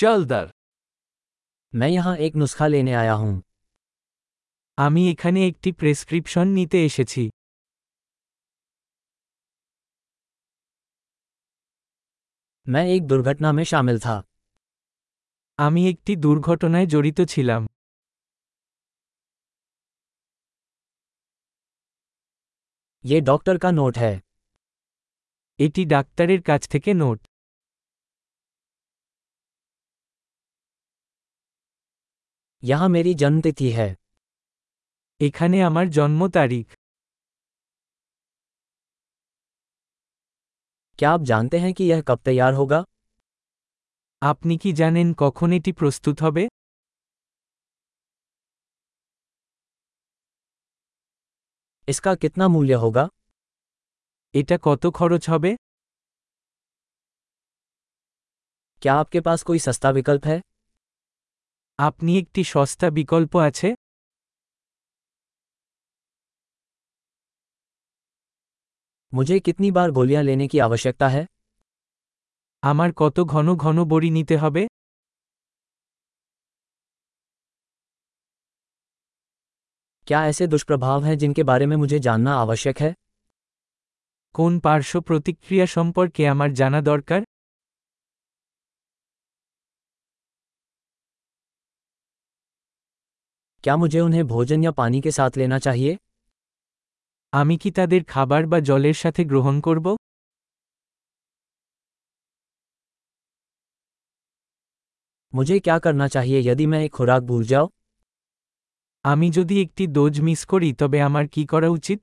চলদার मैं यहाँ एक नुस्खा लेने आया हूँ আমি এখানে একটি প্রেসক্রিপশন নিতে এসেছি मैं एक दुर्घटना में शामिल था আমি একটি দুর্ঘটনায় জড়িত ছিলাম ये डॉक्टर का नोट है এটি ডাক্তারের কাছ থেকে নোট यहाँ मेरी जन्मतिथि है এখানে আমার জন্ম তারিখ क्या आप जानते हैं कि यह कब तैयार होगा আপনি কি জানেন কখন এটি প্রস্তুত হবে इसका कितना मूल्य होगा এটা কত খরচ হবে क्या आपके पास कोई सस्ता विकल्प है আপনি একটি সস্তা বিকল্প আছে मुझे कितनी बार गोलियां लेने की आवश्यकता है আমার কত ঘন ঘন বড়ি নিতে হবে क्या ऐसे दुष्प्रभाव हैं जिनके बारे में मुझे जानना आवश्यक है কোন পার্শ্ব প্রতিক্রিয়া সম্পর্কে আমার জানা দরকার क्या मुझे उन्हें भोजन या पानी के साथ लेना चाहिए আমি কি তাদের খাবার বা জলের সাথে গ্রহণ করব मुझे क्या करना चाहिए यदि मैं एक खुराक भूल जाऊं আমি যদি একটি ডোজ মিস করি তবে আমার কি করা উচিত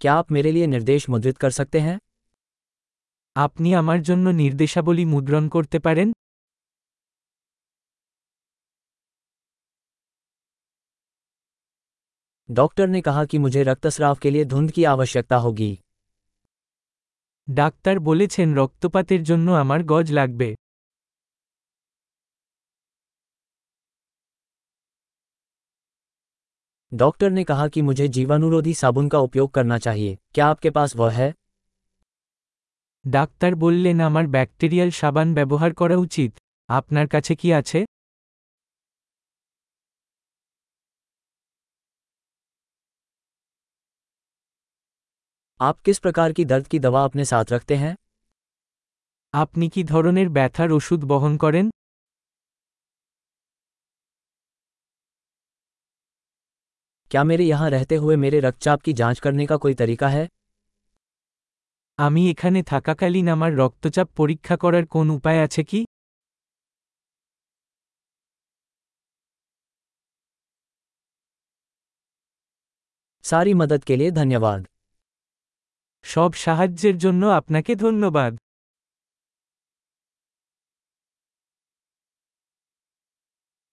क्या आप मेरे लिए निर्देश मुद्रित कर सकते हैं আপনি আমার জন্য নির্দেশাবলী মুদ্রণ করতে পারেন डॉक्टर ने कहा कि मुझे रक्तस्राव के लिए धुंध की आवश्यकता होगी ডাক্তার বলেছেন রক্তপাতের জন্য আমার গজ লাগবে डॉक्टर ने कहा कि मुझे जीवाणुरोधी साबुन का उपयोग करना चाहिए क्या आपके पास वह है ডাক্তার বললেন আমার ব্যাকটেরিয়াল সাবান ব্যবহার করা উচিত আপনার কাছে কি আছে आप किस प्रकार की दर्द की दवा अपने साथ रखते हैं আপনি কি ধরনের ব্যথার ওষুধ বহন করেন क्या मेरे यहाँ रहते हुए मेरे रक्तचाप की जांच करने का कोई तरीका है আমি এখানে থাকাকালীন আমার রক্তচাপ পরীক্ষা করার কোন উপায় আছে কি? সারি মদত কে লিয়ে ধন্যবাদ। সব সাহায্যের জন্য আপনাকে ধন্যবাদ।